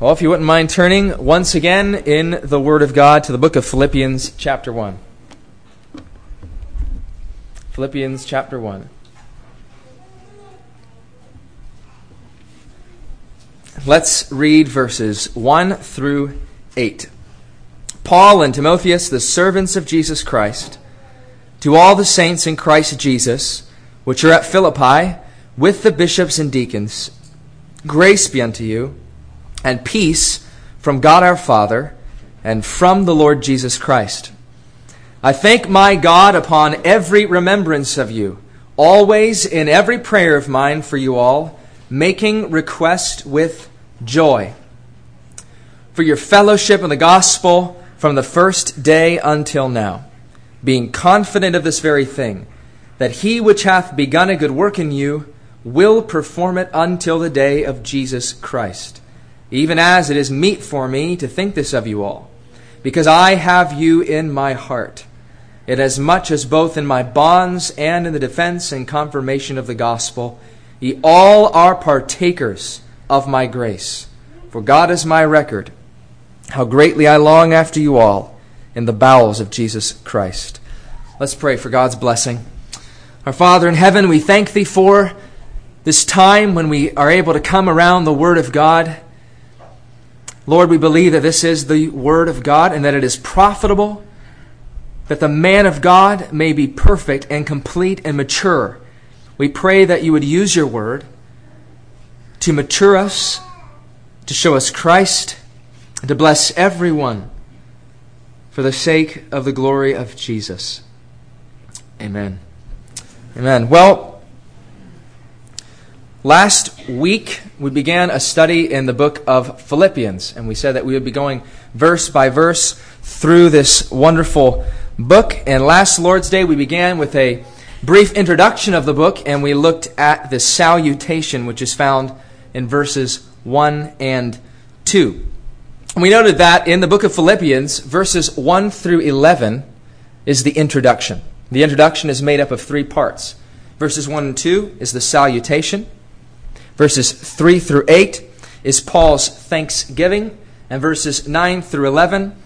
Well, if you wouldn't mind turning once again in the Word of God to the book of Philippians, chapter 1. Philippians, chapter 1. Let's read verses 1 through 8. Paul and Timotheus, the servants of Jesus Christ, to all the saints in Christ Jesus, which are at Philippi, with the bishops and deacons, grace be unto you and peace from God our Father and from the Lord Jesus Christ. I thank my God upon every remembrance of you, always in every prayer of mine for you all, making request with joy for your fellowship in the gospel from the first day until now, being confident of this very thing, that he which hath begun a good work in you will perform it until the day of Jesus Christ even as it is meet for me to think this of you all, because I have you in my heart, inasmuch as much as both in my bonds and in the defense and confirmation of the gospel, ye all are partakers of my grace. For God is my record, how greatly I long after you all in the bowels of Jesus Christ. Let's pray for God's blessing. Our Father in heaven, we thank thee for this time when we are able to come around the Word of God Lord, we believe that this is the Word of God and that it is profitable, that the man of God may be perfect and complete and mature. We pray that you would use your Word to mature us, to show us Christ, and to bless everyone for the sake of the glory of Jesus. Amen. Amen. Well, Last week, we began a study in the book of Philippians, and we said that we would be going verse by verse through this wonderful book. And last Lord's Day, we began with a brief introduction of the book, and we looked at the salutation, which is found in verses 1 and 2. We noted that in the book of Philippians, verses 1 through 11 is the introduction. The introduction is made up of three parts. Verses 1 and 2 is the salutation. Verses 3 through 8 is Paul's thanksgiving, and verses 9 through 11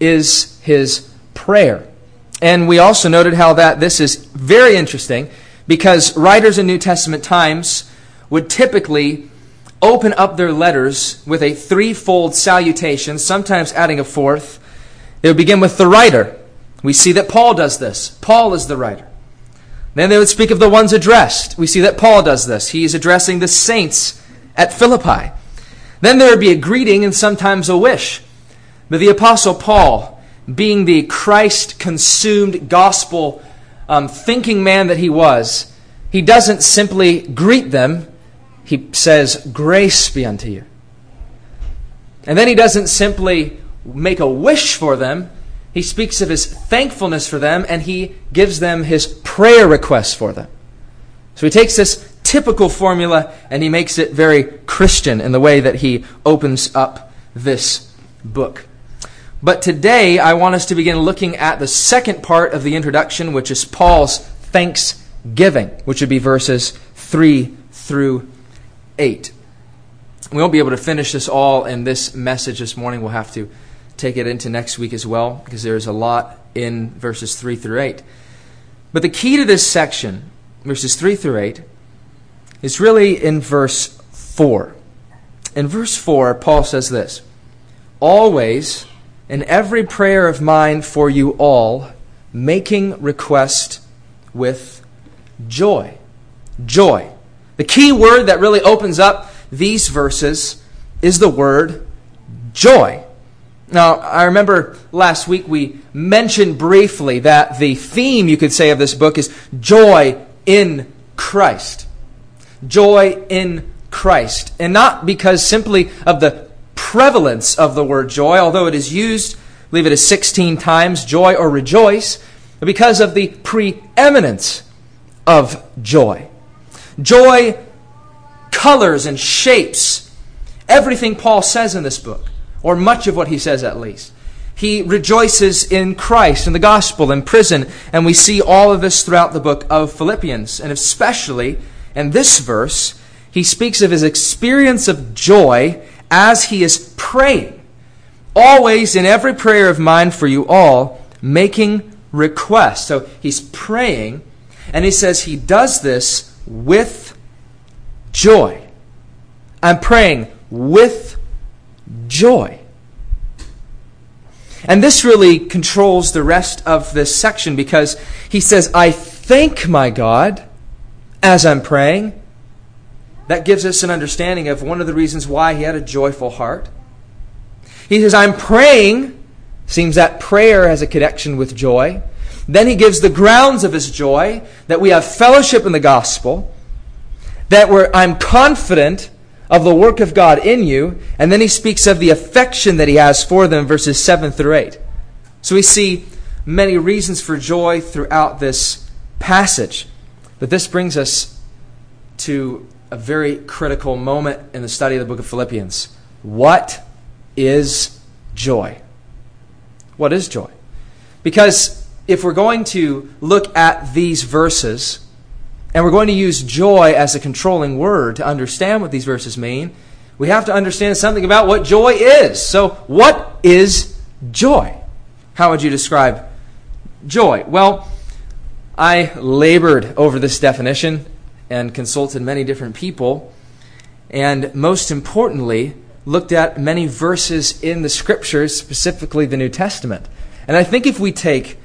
is his prayer. And we also noted how that this is very interesting because writers in New Testament times would typically open up their letters with a threefold salutation, sometimes adding a fourth. They would begin with the writer. We see that Paul does this. Paul is the writer. Then they would speak of the ones addressed. We see that Paul does this. He is addressing the saints at Philippi. Then there would be a greeting and sometimes a wish. But the Apostle Paul, being the Christ consumed gospel um, thinking man that he was, he doesn't simply greet them, he says, Grace be unto you. And then he doesn't simply make a wish for them, he speaks of his thankfulness for them and he gives them his prayer requests for them. So he takes this typical formula and he makes it very Christian in the way that he opens up this book. But today I want us to begin looking at the second part of the introduction, which is Paul's thanksgiving, which would be verses 3 through 8. We won't be able to finish this all in this message this morning. We'll have to take it into next week as well, because there's a lot in verses 3 through 8. But the key to this section, verses 3 through 8, is really in verse 4. In verse 4, Paul says this Always, in every prayer of mine for you all, making request with joy. Joy. The key word that really opens up these verses is the word joy. Now, I remember last week we mentioned briefly that the theme, you could say, of this book is joy in Christ. Joy in Christ. And not because simply of the prevalence of the word joy, although it is used, I believe it is 16 times, joy or rejoice, but because of the preeminence of joy. Joy colors and shapes everything Paul says in this book or much of what he says at least. He rejoices in Christ, in the gospel, in prison, and we see all of this throughout the book of Philippians. And especially in this verse, he speaks of his experience of joy as he is praying, always in every prayer of mine for you all, making requests. So he's praying, and he says he does this with joy. I'm praying with joy. And this really controls the rest of this section because he says, I thank my God as I'm praying. That gives us an understanding of one of the reasons why he had a joyful heart. He says, I'm praying. Seems that prayer has a connection with joy. Then he gives the grounds of his joy that we have fellowship in the gospel, that we're, I'm confident of the work of God in you. And then he speaks of the affection that he has for them, verses 7 through 8. So we see many reasons for joy throughout this passage. But this brings us to a very critical moment in the study of the book of Philippians. What is joy? What is joy? Because if we're going to look at these verses, and we're going to use joy as a controlling word to understand what these verses mean. We have to understand something about what joy is. So, what is joy? How would you describe joy? Well, I labored over this definition and consulted many different people, and most importantly, looked at many verses in the scriptures, specifically the New Testament. And I think if we take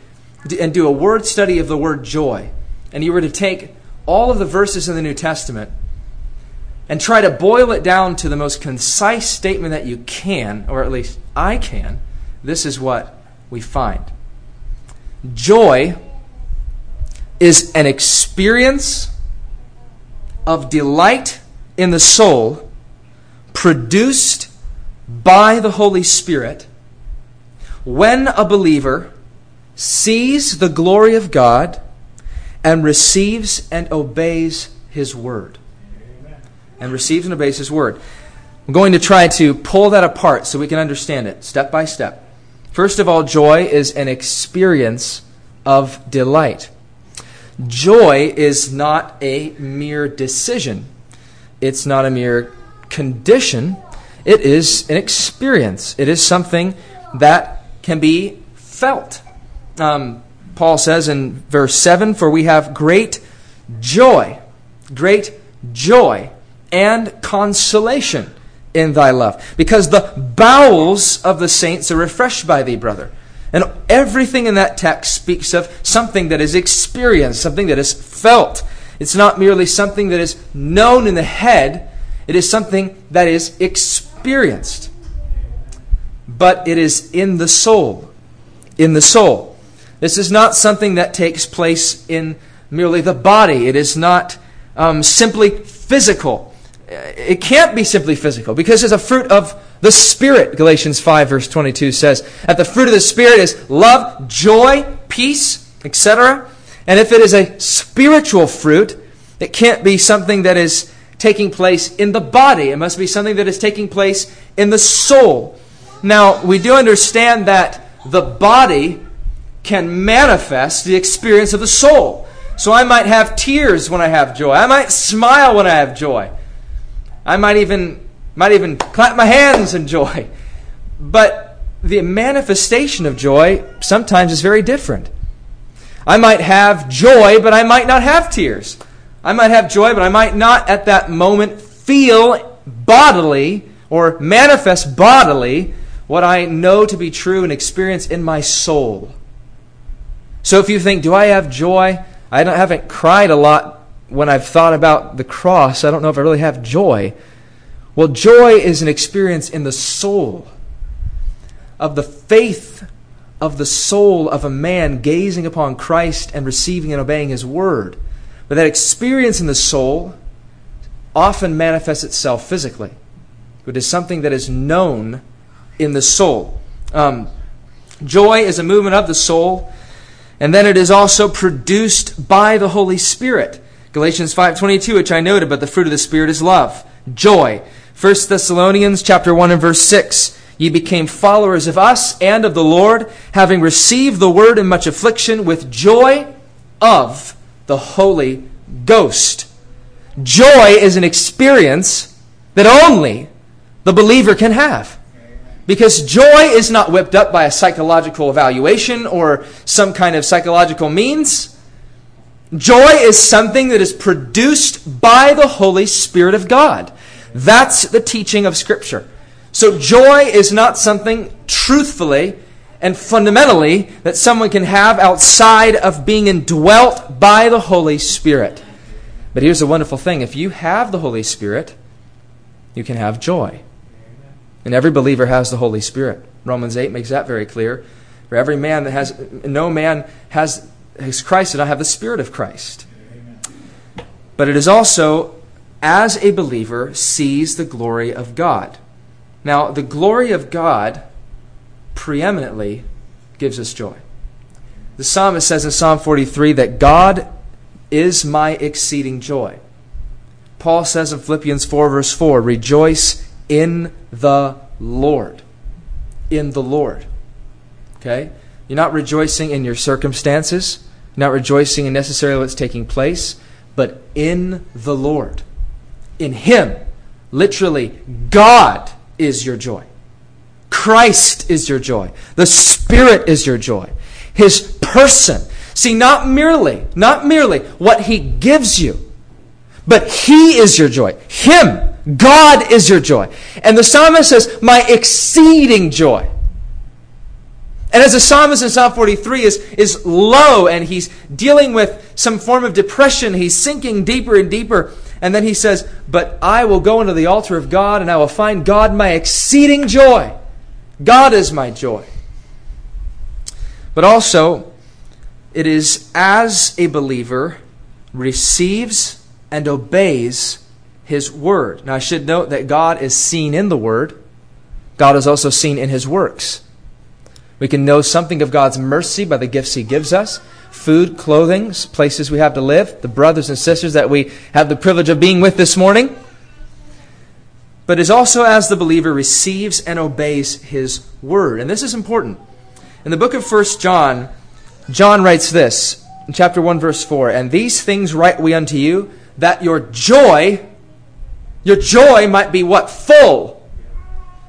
and do a word study of the word joy, and you were to take all of the verses in the New Testament and try to boil it down to the most concise statement that you can, or at least I can, this is what we find. Joy is an experience of delight in the soul produced by the Holy Spirit when a believer sees the glory of God and receives and obeys his word. And receives and obeys his word. I'm going to try to pull that apart so we can understand it step by step. First of all, joy is an experience of delight. Joy is not a mere decision, it's not a mere condition. It is an experience. It is something that can be felt. Um, Paul says in verse 7 For we have great joy, great joy and consolation in thy love, because the bowels of the saints are refreshed by thee, brother. And everything in that text speaks of something that is experienced, something that is felt. It's not merely something that is known in the head, it is something that is experienced. But it is in the soul. In the soul. This is not something that takes place in merely the body. It is not um, simply physical. It can't be simply physical because it's a fruit of the Spirit, Galatians 5, verse 22 says. That the fruit of the Spirit is love, joy, peace, etc. And if it is a spiritual fruit, it can't be something that is taking place in the body. It must be something that is taking place in the soul. Now, we do understand that the body can manifest the experience of the soul. So I might have tears when I have joy. I might smile when I have joy. I might even might even clap my hands in joy. But the manifestation of joy sometimes is very different. I might have joy, but I might not have tears. I might have joy, but I might not at that moment feel bodily or manifest bodily what I know to be true and experience in my soul. So if you think, do I have joy? I haven't cried a lot when I've thought about the cross. I don't know if I really have joy. Well, joy is an experience in the soul of the faith of the soul of a man gazing upon Christ and receiving and obeying his word. But that experience in the soul often manifests itself physically. It is something that is known in the soul. Um, joy is a movement of the soul and then it is also produced by the Holy Spirit. Galatians 5:22, which I noted, but the fruit of the Spirit is love, joy. 1 Thessalonians chapter 1 and verse 6, ye became followers of us and of the Lord, having received the word in much affliction with joy of the Holy Ghost. Joy is an experience that only the believer can have. Because joy is not whipped up by a psychological evaluation or some kind of psychological means. Joy is something that is produced by the Holy Spirit of God. That's the teaching of Scripture. So joy is not something truthfully and fundamentally that someone can have outside of being indwelt by the Holy Spirit. But here's the wonderful thing if you have the Holy Spirit, you can have joy. And every believer has the Holy Spirit. Romans 8 makes that very clear. For every man that has, no man has, has Christ and I have the Spirit of Christ. But it is also, as a believer, sees the glory of God. Now, the glory of God preeminently gives us joy. The psalmist says in Psalm 43 that God is my exceeding joy. Paul says in Philippians 4, verse 4, rejoice in the Lord. In the Lord. Okay? You're not rejoicing in your circumstances, you're not rejoicing in necessarily what's taking place, but in the Lord. In Him. Literally, God is your joy. Christ is your joy. The Spirit is your joy. His person. See, not merely, not merely what He gives you, but He is your joy. Him, God is your joy. And the psalmist says, My exceeding joy. And as the psalmist in Psalm 43 is, is low and he's dealing with some form of depression, he's sinking deeper and deeper. And then he says, But I will go into the altar of God and I will find God my exceeding joy. God is my joy. But also, it is as a believer receives and obeys his word. Now, I should note that God is seen in the word, God is also seen in his works. We can know something of God's mercy by the gifts he gives us food, clothing, places we have to live, the brothers and sisters that we have the privilege of being with this morning but is also as the believer receives and obeys his word. And this is important. In the book of 1 John, John writes this in chapter 1, verse 4 And these things write we unto you, that your joy, your joy might be what? Full.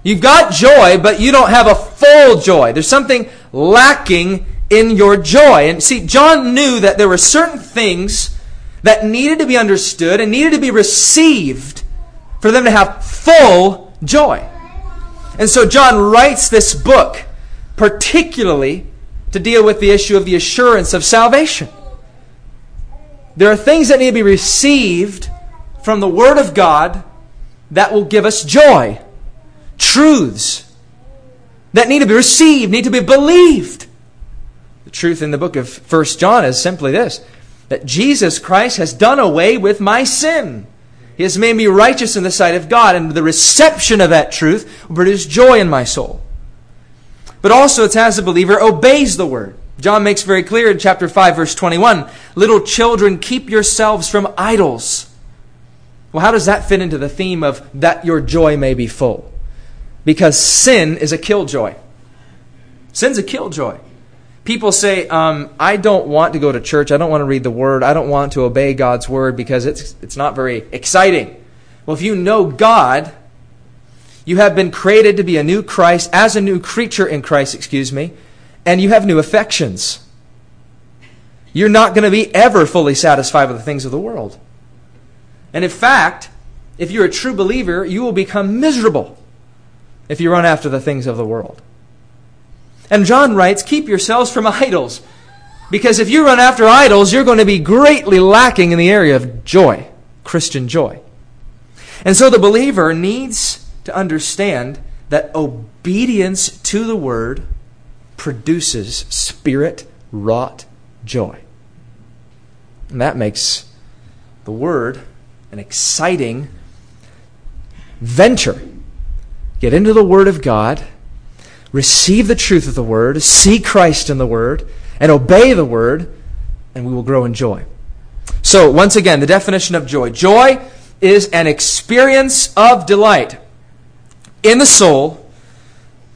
You've got joy, but you don't have a full joy. There's something lacking in your joy. And see, John knew that there were certain things that needed to be understood and needed to be received for them to have full joy. And so John writes this book particularly to deal with the issue of the assurance of salvation. There are things that need to be received from the Word of God that will give us joy. Truths that need to be received, need to be believed. The truth in the book of First John is simply this that Jesus Christ has done away with my sin. He has made me righteous in the sight of God, and the reception of that truth will produce joy in my soul. But also, it's as a believer obeys the word. John makes very clear in chapter 5, verse 21 Little children, keep yourselves from idols. Well, how does that fit into the theme of that your joy may be full? Because sin is a killjoy. Sin's a killjoy. People say, um, I don't want to go to church. I don't want to read the Word. I don't want to obey God's Word because it's, it's not very exciting. Well, if you know God, you have been created to be a new Christ, as a new creature in Christ, excuse me, and you have new affections. You're not going to be ever fully satisfied with the things of the world. And in fact, if you're a true believer, you will become miserable if you run after the things of the world. And John writes, Keep yourselves from idols. Because if you run after idols, you're going to be greatly lacking in the area of joy, Christian joy. And so the believer needs to understand that obedience to the word produces spirit wrought joy. And that makes the word an exciting venture. Get into the word of God receive the truth of the Word, see Christ in the Word, and obey the Word, and we will grow in joy. So, once again, the definition of joy joy is an experience of delight in the soul,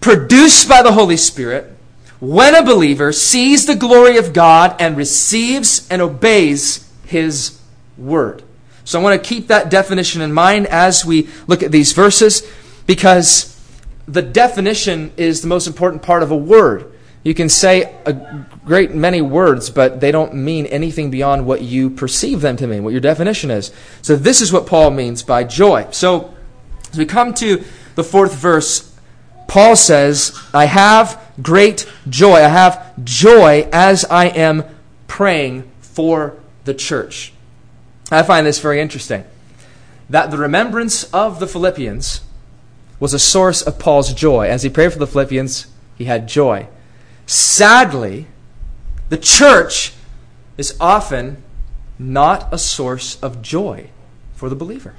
produced by the Holy Spirit, when a believer sees the glory of God and receives and obeys His Word. So, I want to keep that definition in mind as we look at these verses because the definition is the most important part of a word. You can say a great many words, but they don't mean anything beyond what you perceive them to mean, what your definition is. So, this is what Paul means by joy. So, as we come to the fourth verse, Paul says, I have great joy. I have joy as I am praying for the church. I find this very interesting. That the remembrance of the Philippians was a source of Paul's joy. As he prayed for the Philippians, he had joy. Sadly, the church is often not a source of joy for the believer.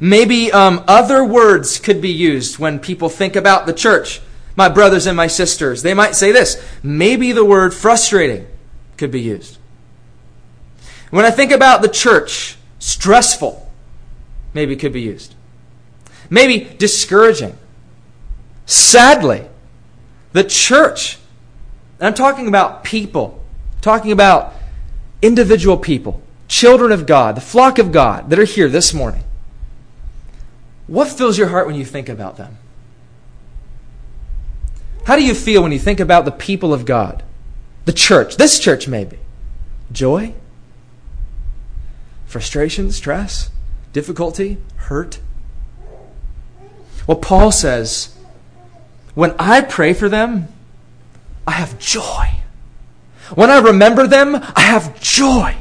Maybe um, other words could be used when people think about the church. My brothers and my sisters, they might say this. Maybe the word frustrating could be used. When I think about the church, stressful, maybe could be used. Maybe discouraging. Sadly, the church, I'm talking about people, talking about individual people, children of God, the flock of God that are here this morning. What fills your heart when you think about them? How do you feel when you think about the people of God? The church, this church maybe. Joy? Frustration, stress, difficulty, hurt? Well, Paul says, when I pray for them, I have joy. When I remember them, I have joy.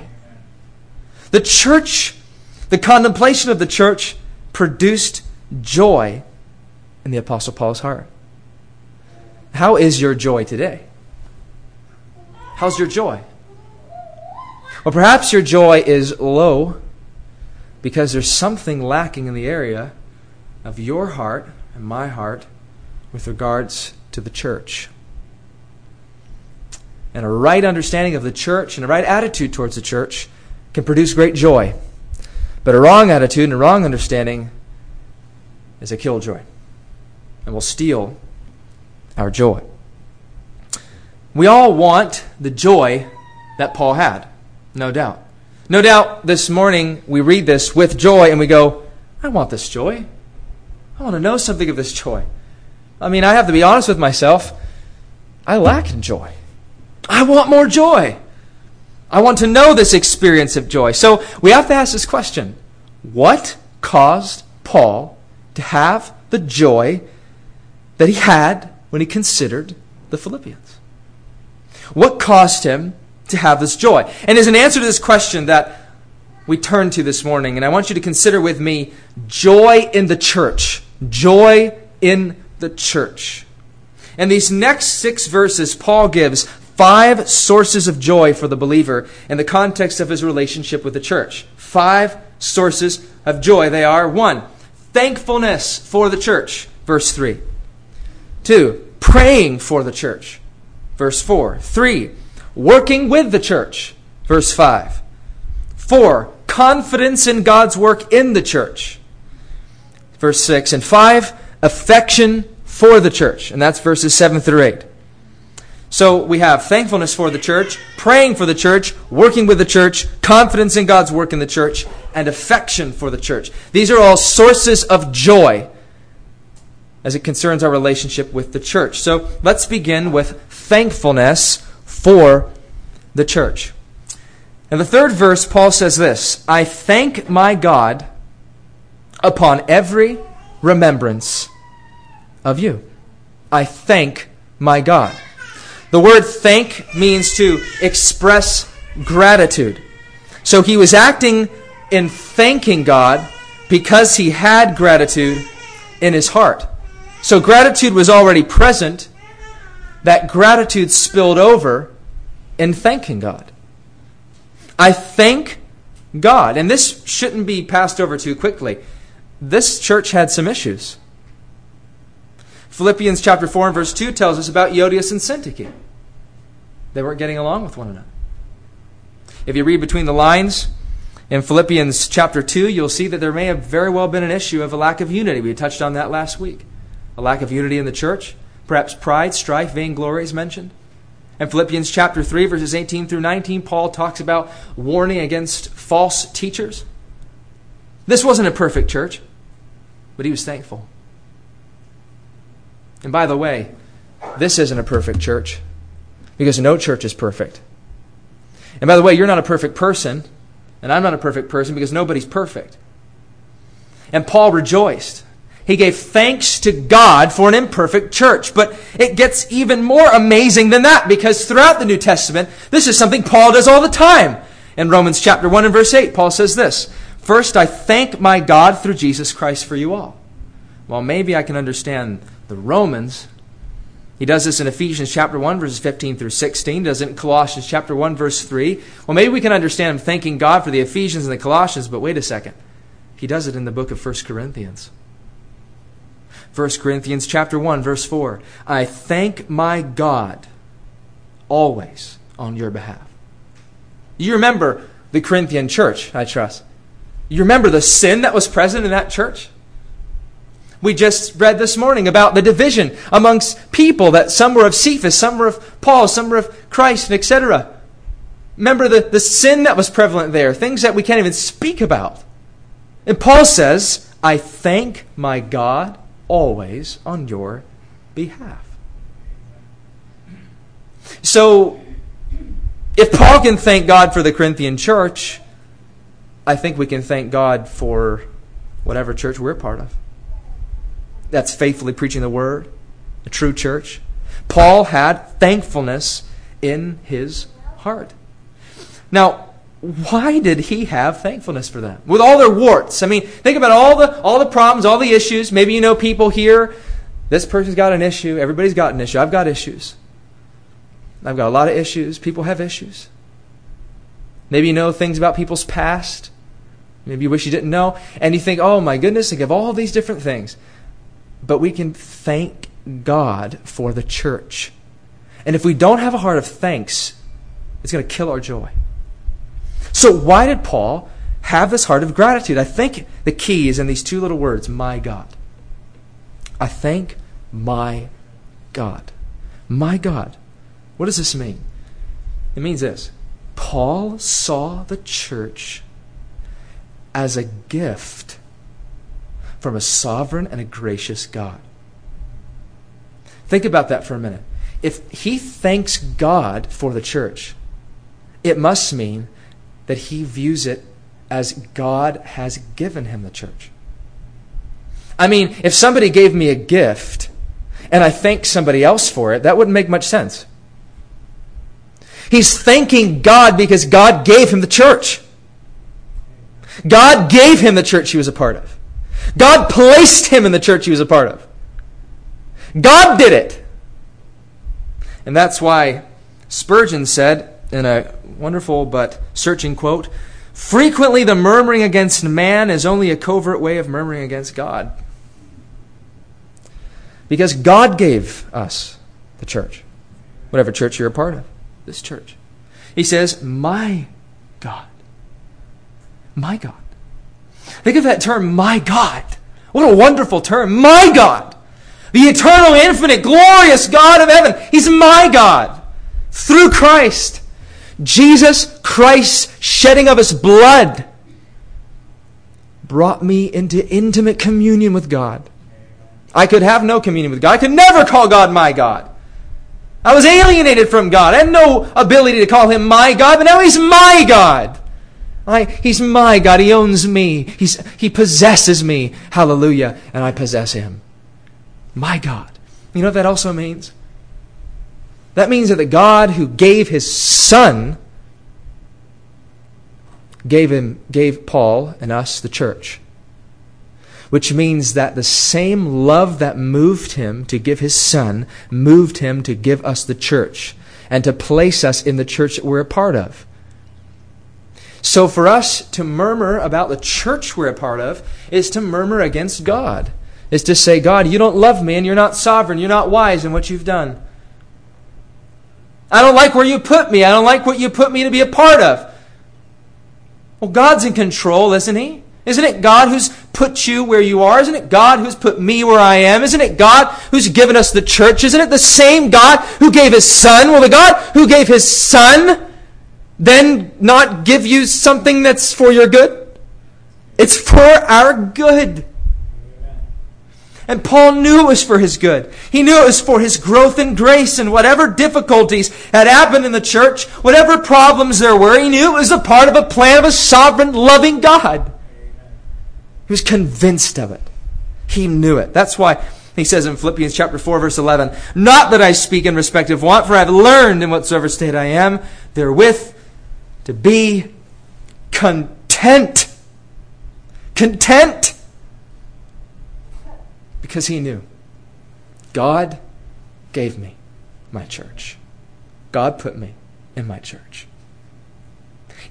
The church, the contemplation of the church, produced joy in the Apostle Paul's heart. How is your joy today? How's your joy? Well, perhaps your joy is low because there's something lacking in the area of your heart and my heart with regards to the church. And a right understanding of the church and a right attitude towards the church can produce great joy. But a wrong attitude and a wrong understanding is a killjoy and will steal our joy. We all want the joy that Paul had, no doubt. No doubt this morning we read this with joy and we go, I want this joy. I want to know something of this joy. I mean, I have to be honest with myself. I lack in joy. I want more joy. I want to know this experience of joy. So we have to ask this question What caused Paul to have the joy that he had when he considered the Philippians? What caused him to have this joy? And as an answer to this question that we turn to this morning, and I want you to consider with me joy in the church. Joy in the church. In these next six verses, Paul gives five sources of joy for the believer in the context of his relationship with the church. Five sources of joy. They are one, thankfulness for the church, verse 3. Two, praying for the church, verse 4. Three, working with the church, verse 5. Four, confidence in God's work in the church, verse 6. And 5, affection for the church. And that's verses 7 through 8. So we have thankfulness for the church, praying for the church, working with the church, confidence in God's work in the church, and affection for the church. These are all sources of joy as it concerns our relationship with the church. So let's begin with thankfulness for the church. In the third verse, Paul says this I thank my God upon every remembrance of you. I thank my God. The word thank means to express gratitude. So he was acting in thanking God because he had gratitude in his heart. So gratitude was already present. That gratitude spilled over in thanking God. I thank God. And this shouldn't be passed over too quickly this church had some issues. Philippians chapter 4 and verse 2 tells us about Euodias and Syntyche. They weren't getting along with one another. If you read between the lines in Philippians chapter 2, you'll see that there may have very well been an issue of a lack of unity. We touched on that last week. A lack of unity in the church. Perhaps pride, strife, vainglory is mentioned. In Philippians chapter 3, verses 18 through 19, Paul talks about warning against false teachers. This wasn't a perfect church, but he was thankful. And by the way, this isn't a perfect church because no church is perfect. And by the way, you're not a perfect person, and I'm not a perfect person because nobody's perfect. And Paul rejoiced. He gave thanks to God for an imperfect church. But it gets even more amazing than that because throughout the New Testament, this is something Paul does all the time. In Romans chapter 1 and verse 8, Paul says this First, I thank my God through Jesus Christ for you all. Well, maybe I can understand the Romans. He does this in Ephesians chapter 1, verses 15 through 16. Does it in Colossians chapter 1, verse 3. Well, maybe we can understand him thanking God for the Ephesians and the Colossians, but wait a second. He does it in the book of 1 Corinthians. 1 Corinthians chapter 1 verse 4. I thank my God always on your behalf. You remember the Corinthian church, I trust. You remember the sin that was present in that church? We just read this morning about the division amongst people that some were of Cephas, some were of Paul, some were of Christ, etc. Remember the, the sin that was prevalent there, things that we can't even speak about. And Paul says, I thank my God always on your behalf. So, if Paul can thank God for the Corinthian church, I think we can thank God for whatever church we're part of. That's faithfully preaching the word, a true church. Paul had thankfulness in his heart. Now, why did he have thankfulness for them? With all their warts. I mean, think about all the all the problems, all the issues. Maybe you know people here. This person's got an issue. Everybody's got an issue. I've got issues. I've got a lot of issues. People have issues. Maybe you know things about people's past. Maybe you wish you didn't know. And you think, oh my goodness, think of all these different things. But we can thank God for the church. And if we don't have a heart of thanks, it's going to kill our joy. So, why did Paul have this heart of gratitude? I think the key is in these two little words, my God. I thank my God. My God. What does this mean? It means this Paul saw the church as a gift from a sovereign and a gracious God. Think about that for a minute. If he thanks God for the church, it must mean that he views it as God has given him the church. I mean, if somebody gave me a gift and I thank somebody else for it, that wouldn't make much sense. He's thanking God because God gave him the church. God gave him the church he was a part of. God placed him in the church he was a part of. God did it. And that's why Spurgeon said in a wonderful but searching quote Frequently, the murmuring against man is only a covert way of murmuring against God. Because God gave us the church, whatever church you're a part of, this church. He says, My God. My God. Think of that term, my God. What a wonderful term. My God. The eternal, infinite, glorious God of heaven. He's my God. Through Christ. Jesus Christ's shedding of his blood brought me into intimate communion with God. I could have no communion with God. I could never call God my God. I was alienated from God. I had no ability to call him my God, but now he's my God. I, he's my God. He owns me. He's, he possesses me. Hallelujah. And I possess him. My God. You know what that also means? That means that the God who gave his son gave him gave Paul and us the church. Which means that the same love that moved him to give his son moved him to give us the church and to place us in the church that we're a part of. So for us to murmur about the church we're a part of is to murmur against God. Is to say, God, you don't love me and you're not sovereign, you're not wise in what you've done. I don't like where you put me. I don't like what you put me to be a part of. Well, God's in control, isn't He? Isn't it God who's put you where you are? Isn't it God who's put me where I am? Isn't it God who's given us the church? Isn't it the same God who gave His Son? Will the God who gave His Son then not give you something that's for your good? It's for our good. And Paul knew it was for his good. He knew it was for his growth in grace and whatever difficulties had happened in the church, whatever problems there were, he knew it was a part of a plan of a sovereign, loving God. He was convinced of it. He knew it. That's why he says in Philippians chapter 4 verse 11, Not that I speak in respect of want, for I have learned in whatsoever state I am therewith to be content. Content because he knew God gave me my church. God put me in my church.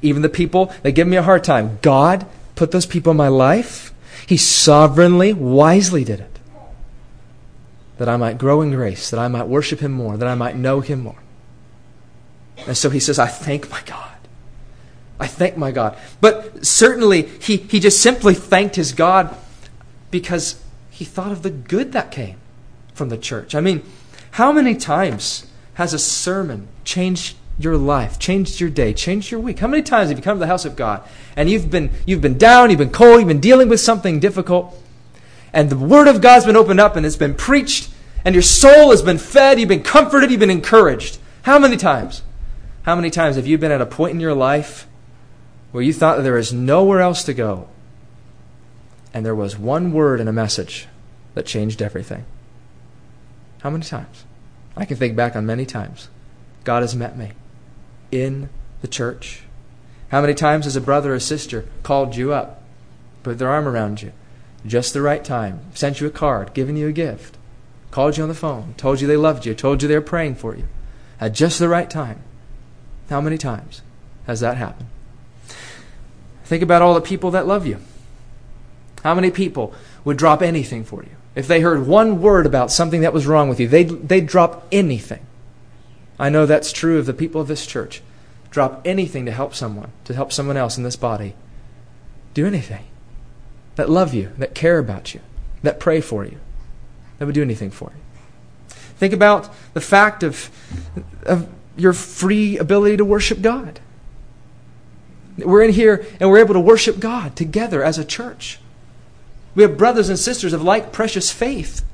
Even the people that give me a hard time, God put those people in my life. He sovereignly, wisely did it. That I might grow in grace, that I might worship Him more, that I might know Him more. And so he says, I thank my God. I thank my God. But certainly, he, he just simply thanked his God because he thought of the good that came from the church. I mean, how many times has a sermon changed your life, changed your day, changed your week? How many times have you come to the house of God and you've been, you've been down, you've been cold, you've been dealing with something difficult, and the Word of God's been opened up and it's been preached, and your soul has been fed, you've been comforted, you've been encouraged? How many times? How many times have you been at a point in your life where you thought that there is nowhere else to go and there was one word in a message that changed everything. How many times? I can think back on many times. God has met me in the church. How many times has a brother or sister called you up, put their arm around you, just the right time, sent you a card, given you a gift, called you on the phone, told you they loved you, told you they were praying for you, at just the right time? How many times has that happened? Think about all the people that love you. How many people would drop anything for you? If they heard one word about something that was wrong with you, they'd, they'd drop anything. I know that's true of the people of this church. Drop anything to help someone, to help someone else in this body. Do anything. That love you, that care about you, that pray for you, that would do anything for you. Think about the fact of, of your free ability to worship God. We're in here and we're able to worship God together as a church. We have brothers and sisters of like precious faith.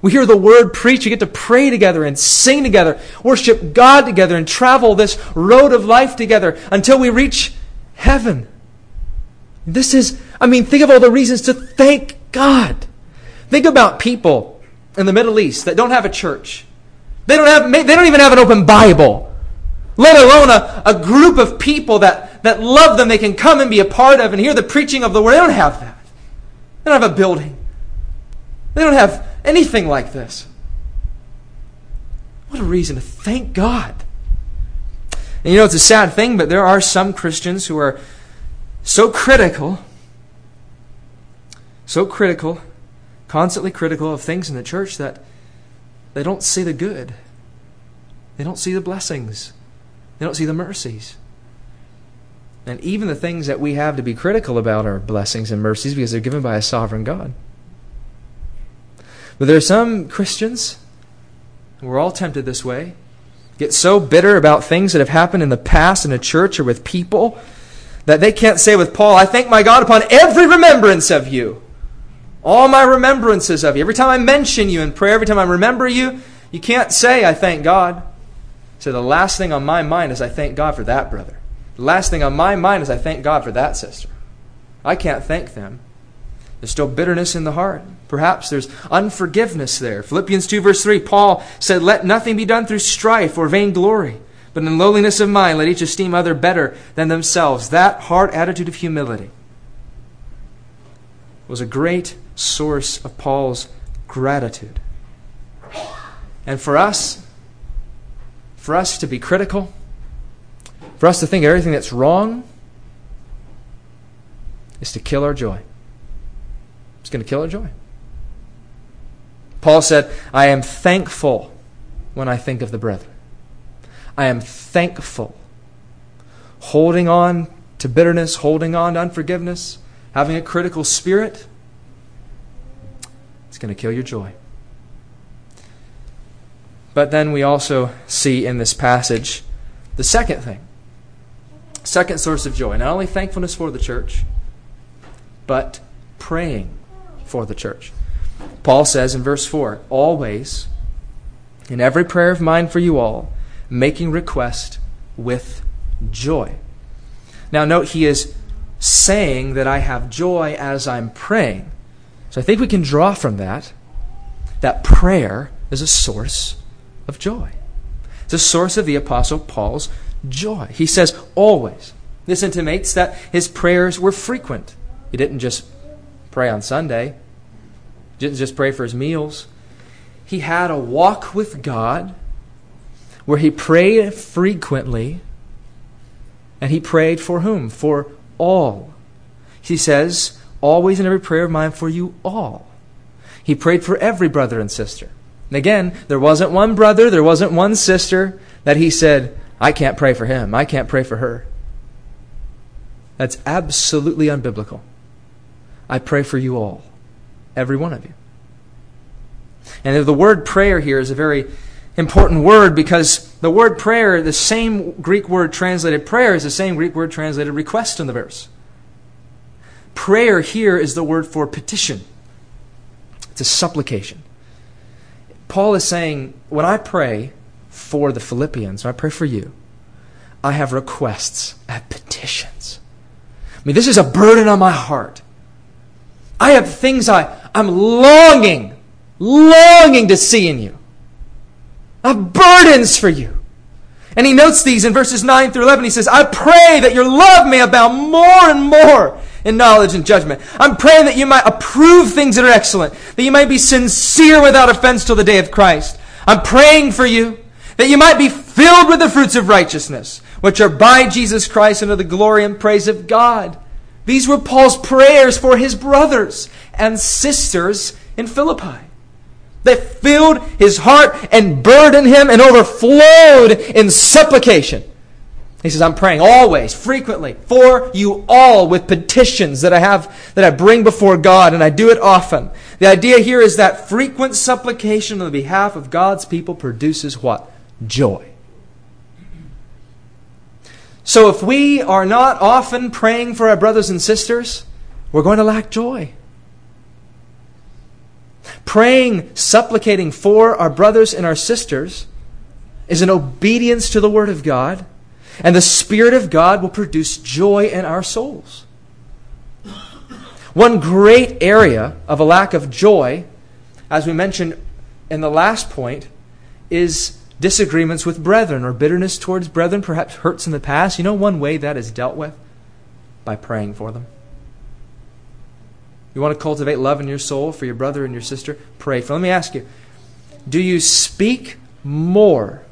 We hear the word preached. We get to pray together and sing together, worship God together, and travel this road of life together until we reach heaven. This is, I mean, think of all the reasons to thank God. Think about people in the Middle East that don't have a church. They don't, have, they don't even have an open Bible, let alone a, a group of people that, that love them they can come and be a part of and hear the preaching of the word. They don't have that. They don't have a building. They don't have anything like this. What a reason to thank God. And you know, it's a sad thing, but there are some Christians who are so critical, so critical, constantly critical of things in the church that they don't see the good. They don't see the blessings. They don't see the mercies. And even the things that we have to be critical about are blessings and mercies because they're given by a sovereign God. But there are some Christians, we're all tempted this way, get so bitter about things that have happened in the past in a church or with people that they can't say with Paul, I thank my God upon every remembrance of you. All my remembrances of you. Every time I mention you in prayer, every time I remember you, you can't say, I thank God. So the last thing on my mind is, I thank God for that brother. The last thing on my mind is I thank God for that sister. I can't thank them. There's still bitterness in the heart. Perhaps there's unforgiveness there. Philippians 2, verse 3, Paul said, Let nothing be done through strife or vainglory, but in lowliness of mind, let each esteem other better than themselves. That heart attitude of humility was a great source of Paul's gratitude. And for us, for us to be critical, for us to think everything that's wrong is to kill our joy. It's going to kill our joy. Paul said, I am thankful when I think of the brethren. I am thankful. Holding on to bitterness, holding on to unforgiveness, having a critical spirit, it's going to kill your joy. But then we also see in this passage the second thing Second source of joy. Not only thankfulness for the church, but praying for the church. Paul says in verse 4 Always, in every prayer of mine for you all, making request with joy. Now, note he is saying that I have joy as I'm praying. So I think we can draw from that that prayer is a source of joy. It's a source of the Apostle Paul's joy. He says, always. This intimates that his prayers were frequent. He didn't just pray on Sunday, he didn't just pray for his meals. He had a walk with God where he prayed frequently. And he prayed for whom? For all. He says, always in every prayer of mine for you all. He prayed for every brother and sister. And again, there wasn't one brother, there wasn't one sister that he said, I can't pray for him, I can't pray for her. That's absolutely unbiblical. I pray for you all, every one of you. And the word prayer here is a very important word because the word prayer, the same Greek word translated prayer, is the same Greek word translated request in the verse. Prayer here is the word for petition, it's a supplication. Paul is saying, when I pray for the Philippians, I pray for you, I have requests, petitions. I mean, this is a burden on my heart. I have things I, I'm longing, longing to see in you. I have burdens for you. And he notes these in verses 9 through 11. He says, I pray that your love may abound more and more in knowledge and judgment. I'm praying that you might approve things that are excellent, that you might be sincere without offense till the day of Christ. I'm praying for you that you might be filled with the fruits of righteousness, which are by Jesus Christ unto the glory and praise of God. These were Paul's prayers for his brothers and sisters in Philippi that filled his heart and burdened him and overflowed in supplication. He says, I'm praying always, frequently, for you all with petitions that I have, that I bring before God, and I do it often. The idea here is that frequent supplication on the behalf of God's people produces what? Joy. So if we are not often praying for our brothers and sisters, we're going to lack joy praying, supplicating for our brothers and our sisters is an obedience to the Word of God, and the Spirit of God will produce joy in our souls. One great area of a lack of joy, as we mentioned in the last point, is disagreements with brethren or bitterness towards brethren, perhaps hurts in the past. You know one way that is dealt with? By praying for them. You want to cultivate love in your soul for your brother and your sister? Pray for. Let me ask you do you speak more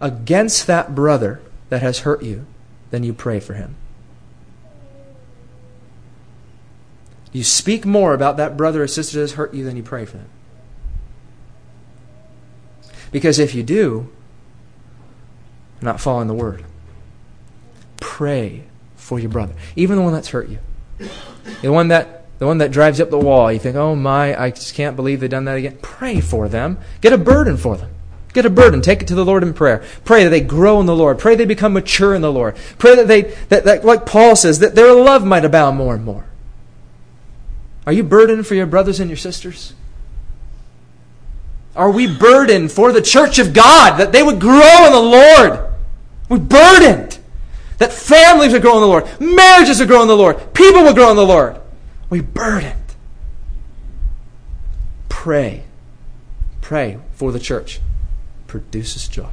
against that brother that has hurt you than you pray for him? You speak more about that brother or sister that has hurt you than you pray for them? Because if you do, not following the word. Pray for your brother, even the one that's hurt you. The one that the one that drives up the wall, you think, oh my, I just can't believe they've done that again. Pray for them. Get a burden for them. Get a burden. Take it to the Lord in prayer. Pray that they grow in the Lord. Pray they become mature in the Lord. Pray that they, that, that like Paul says, that their love might abound more and more. Are you burdened for your brothers and your sisters? Are we burdened for the church of God that they would grow in the Lord? We're burdened. That families would grow in the Lord, marriages would grow in the Lord, people would grow in the Lord. We burdened. Pray. Pray for the church. Produces joy.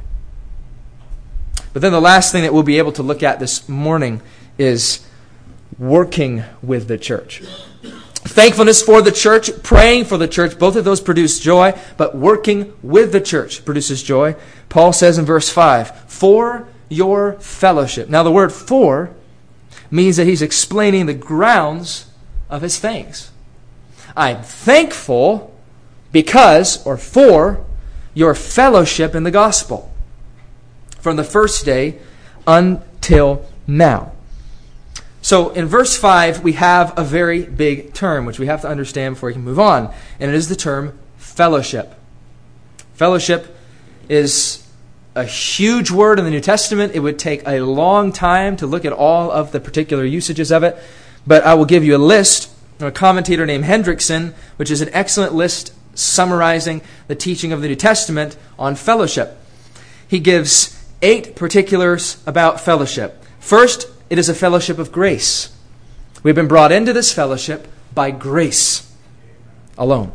But then the last thing that we'll be able to look at this morning is working with the church. Thankfulness for the church, praying for the church, both of those produce joy, but working with the church produces joy. Paul says in verse 5, For your fellowship. Now, the word for means that he's explaining the grounds of his thanks. I'm thankful because, or for, your fellowship in the gospel from the first day until now. So in verse 5, we have a very big term which we have to understand before we can move on, and it is the term fellowship. Fellowship is a huge word in the New Testament. It would take a long time to look at all of the particular usages of it, but I will give you a list a commentator named Hendriksen, which is an excellent list summarizing the teaching of the New Testament on fellowship. He gives eight particulars about fellowship. First, it is a fellowship of grace. We've been brought into this fellowship by grace alone.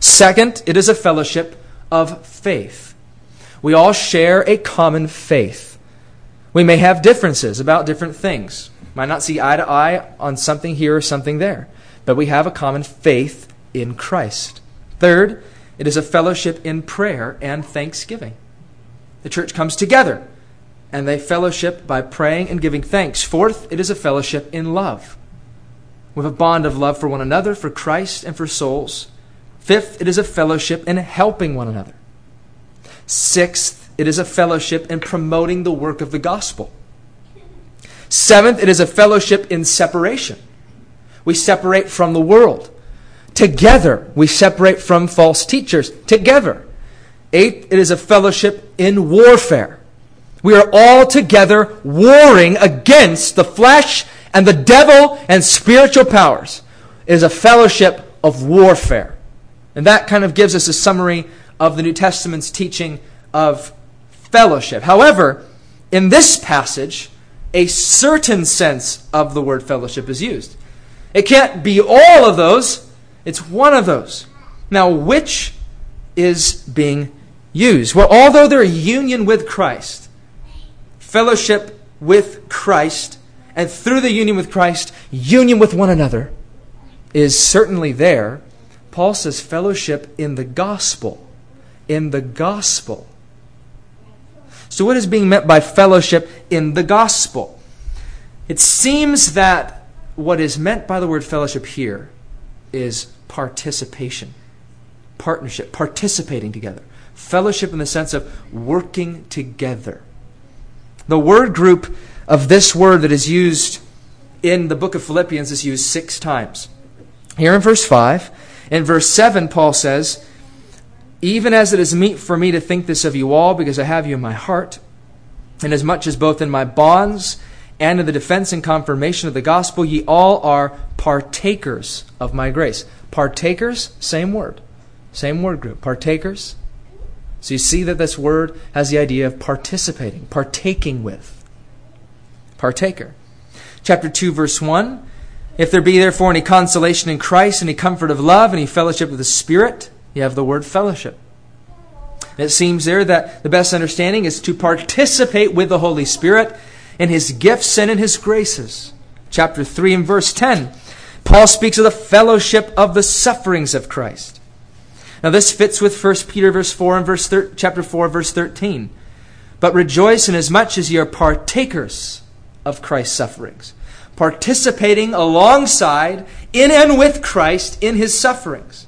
Second, it is a fellowship of faith. We all share a common faith. We may have differences about different things. Might not see eye to eye on something here or something there, but we have a common faith in Christ. Third, it is a fellowship in prayer and thanksgiving. The church comes together and they fellowship by praying and giving thanks. Fourth, it is a fellowship in love. Have a bond of love for one another, for Christ, and for souls. Fifth, it is a fellowship in helping one another. Sixth, it is a fellowship in promoting the work of the gospel. Seventh, it is a fellowship in separation. We separate from the world. Together, we separate from false teachers. Together. Eighth, it is a fellowship in warfare. We are all together warring against the flesh and the devil and spiritual powers. It is a fellowship of warfare. And that kind of gives us a summary of the New Testament's teaching of fellowship. However, in this passage, a certain sense of the word fellowship is used. It can't be all of those, it's one of those. Now, which is being used? Well, although they're union with Christ, fellowship with Christ, and through the union with Christ, union with one another is certainly there. Paul says fellowship in the gospel. In the gospel. So, what is being meant by fellowship in the gospel? It seems that what is meant by the word fellowship here is participation, partnership, participating together. Fellowship in the sense of working together. The word group of this word that is used in the book of Philippians is used six times. Here in verse 5, in verse 7, Paul says, Even as it is meet for me to think this of you all, because I have you in my heart, inasmuch as both in my bonds and in the defense and confirmation of the gospel, ye all are partakers of my grace. Partakers, same word. Same word group. Partakers. So you see that this word has the idea of participating, partaking with. Partaker. Chapter 2, verse 1. If there be therefore any consolation in Christ, any comfort of love, any fellowship with the Spirit, you have the word fellowship. It seems there that the best understanding is to participate with the Holy Spirit in His gifts and in His graces. Chapter 3 and verse 10. Paul speaks of the fellowship of the sufferings of Christ. Now this fits with 1 Peter verse 4 and verse thir- chapter 4 verse 13. But rejoice inasmuch as ye are partakers of Christ's sufferings, participating alongside in and with Christ in his sufferings.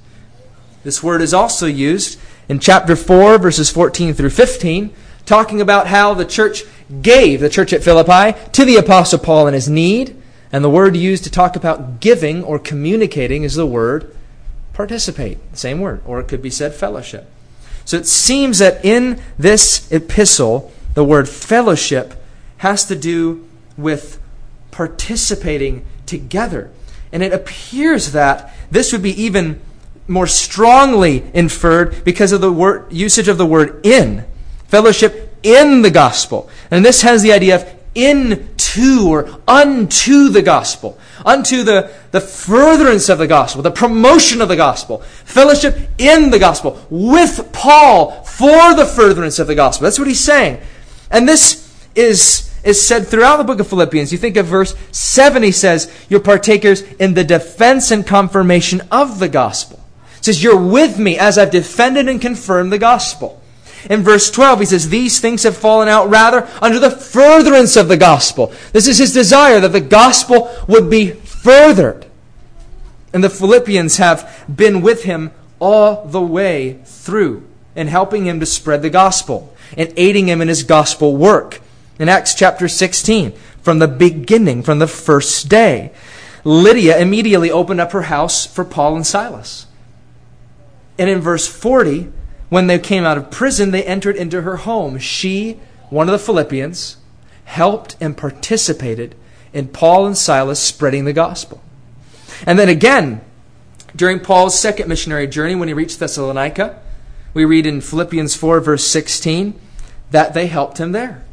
This word is also used in chapter 4 verses 14 through 15, talking about how the church gave, the church at Philippi, to the apostle Paul in his need and the word used to talk about giving or communicating is the word participate. Same word. Or it could be said fellowship. So it seems that in this epistle, the word fellowship has to do with participating together. And it appears that this would be even more strongly inferred because of the word, usage of the word in. Fellowship in the gospel. And this has the idea of into or unto the gospel, unto the, the furtherance of the gospel, the promotion of the gospel, fellowship in the gospel, with Paul for the furtherance of the gospel. That's what he's saying. And this is, is said throughout the book of Philippians. You think of verse 7, he says, You're partakers in the defense and confirmation of the gospel. It says, You're with me as I've defended and confirmed the gospel. In verse 12, he says, These things have fallen out rather under the furtherance of the gospel. This is his desire that the gospel would be furthered. And the Philippians have been with him all the way through in helping him to spread the gospel and aiding him in his gospel work. In Acts chapter 16, from the beginning, from the first day, Lydia immediately opened up her house for Paul and Silas. And in verse 40, when they came out of prison, they entered into her home. She, one of the Philippians, helped and participated in Paul and Silas spreading the gospel. And then again, during Paul's second missionary journey, when he reached Thessalonica, we read in Philippians 4, verse 16, that they helped him there.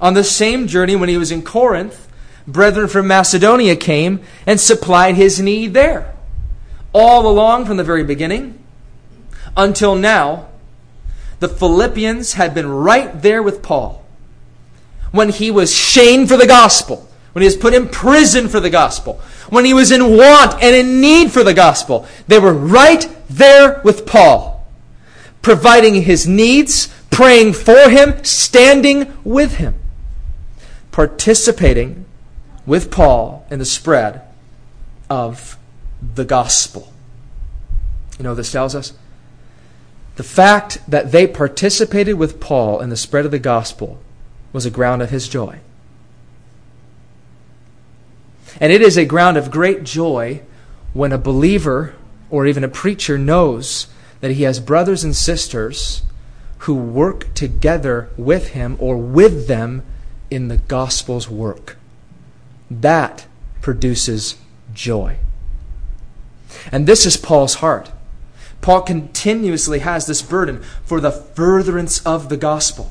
On the same journey, when he was in Corinth, brethren from Macedonia came and supplied his need there. All along from the very beginning until now, the Philippians had been right there with Paul. When he was shamed for the gospel, when he was put in prison for the gospel, when he was in want and in need for the gospel, they were right there with Paul, providing his needs, praying for him, standing with him, participating with Paul in the spread of the gospel. You know this tells us? The fact that they participated with Paul in the spread of the gospel was a ground of his joy. And it is a ground of great joy when a believer or even a preacher knows that he has brothers and sisters who work together with him or with them in the gospel's work. That produces joy. And this is Paul's heart. Paul continuously has this burden for the furtherance of the gospel.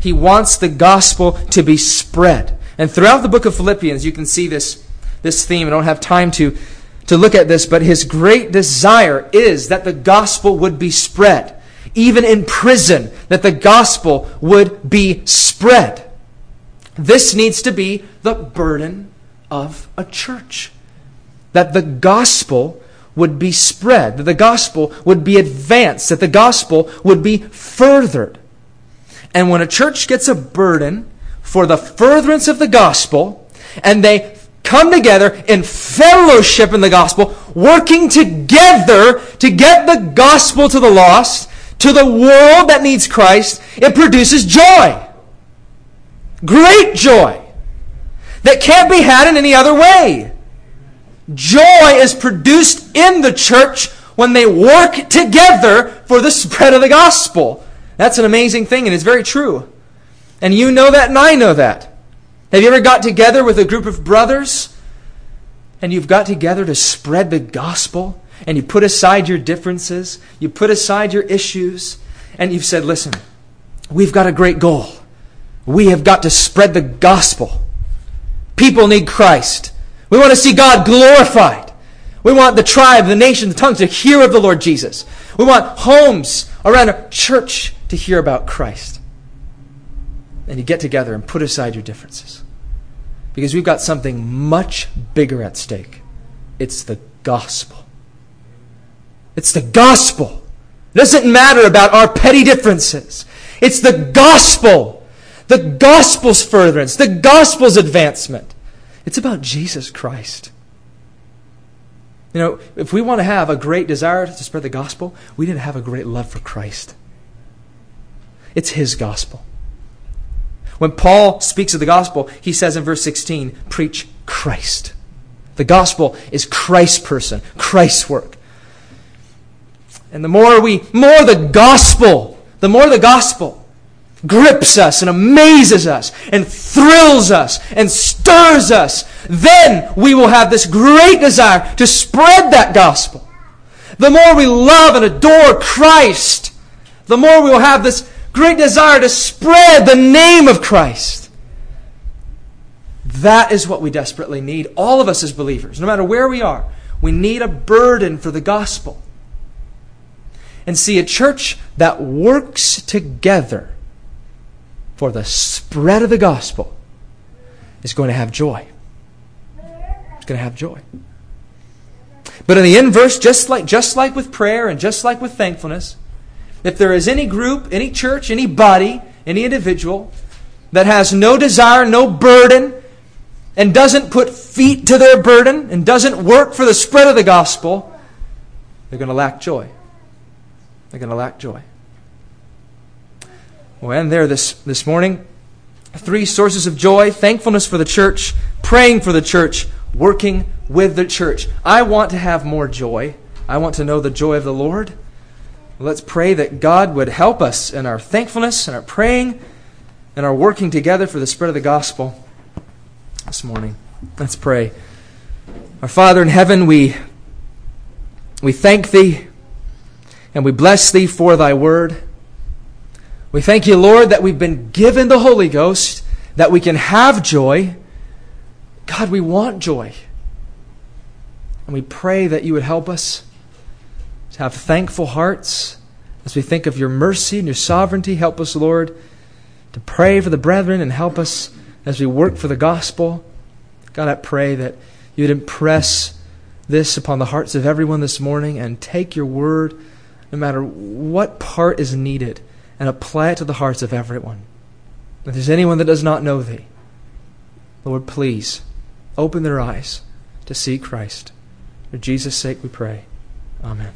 He wants the gospel to be spread. And throughout the book of Philippians, you can see this, this theme. I don't have time to, to look at this, but his great desire is that the gospel would be spread. Even in prison, that the gospel would be spread. This needs to be the burden of a church. That the gospel would be spread, that the gospel would be advanced, that the gospel would be furthered. And when a church gets a burden for the furtherance of the gospel, and they come together in fellowship in the gospel, working together to get the gospel to the lost, to the world that needs Christ, it produces joy. Great joy that can't be had in any other way. Joy is produced in the church when they work together for the spread of the gospel. That's an amazing thing, and it's very true. And you know that, and I know that. Have you ever got together with a group of brothers and you've got together to spread the gospel and you put aside your differences, you put aside your issues, and you've said, listen, we've got a great goal. We have got to spread the gospel. People need Christ. We want to see God glorified. We want the tribe, the nation, the tongues to hear of the Lord Jesus. We want homes around a church to hear about Christ. And you get together and put aside your differences. Because we've got something much bigger at stake. It's the gospel. It's the gospel. It doesn't matter about our petty differences. It's the gospel. The gospel's furtherance, the gospel's advancement. It's about Jesus Christ. You know, if we want to have a great desire to spread the gospel, we need to have a great love for Christ. It's His gospel. When Paul speaks of the gospel, he says in verse 16, preach Christ. The gospel is Christ's person, Christ's work. And the more we, more the gospel, the more the gospel grips us and amazes us and thrills us and stirs us, then we will have this great desire to spread that gospel. The more we love and adore Christ, the more we will have this great desire to spread the name of Christ. That is what we desperately need, all of us as believers, no matter where we are. We need a burden for the gospel. And see, a church that works together for the spread of the gospel is going to have joy. It's going to have joy. But in the inverse, just like, just like with prayer and just like with thankfulness, if there is any group, any church, any body, any individual that has no desire, no burden, and doesn't put feet to their burden and doesn't work for the spread of the gospel, they're going to lack joy. They're going to lack joy. We'll end there this, this morning. Three sources of joy thankfulness for the church, praying for the church, working with the church. I want to have more joy. I want to know the joy of the Lord. Let's pray that God would help us in our thankfulness and our praying and our working together for the spread of the gospel this morning. Let's pray. Our Father in heaven, we, we thank Thee and we bless Thee for Thy word. We thank you, Lord, that we've been given the Holy Ghost, that we can have joy. God, we want joy. And we pray that you would help us to have thankful hearts as we think of your mercy and your sovereignty. Help us, Lord, to pray for the brethren and help us as we work for the gospel. God, I pray that you would impress this upon the hearts of everyone this morning and take your word, no matter what part is needed, and apply it to the hearts of everyone. If there's anyone that does not know thee, Lord, please open their eyes to see Christ. For Jesus' sake we pray. Amen.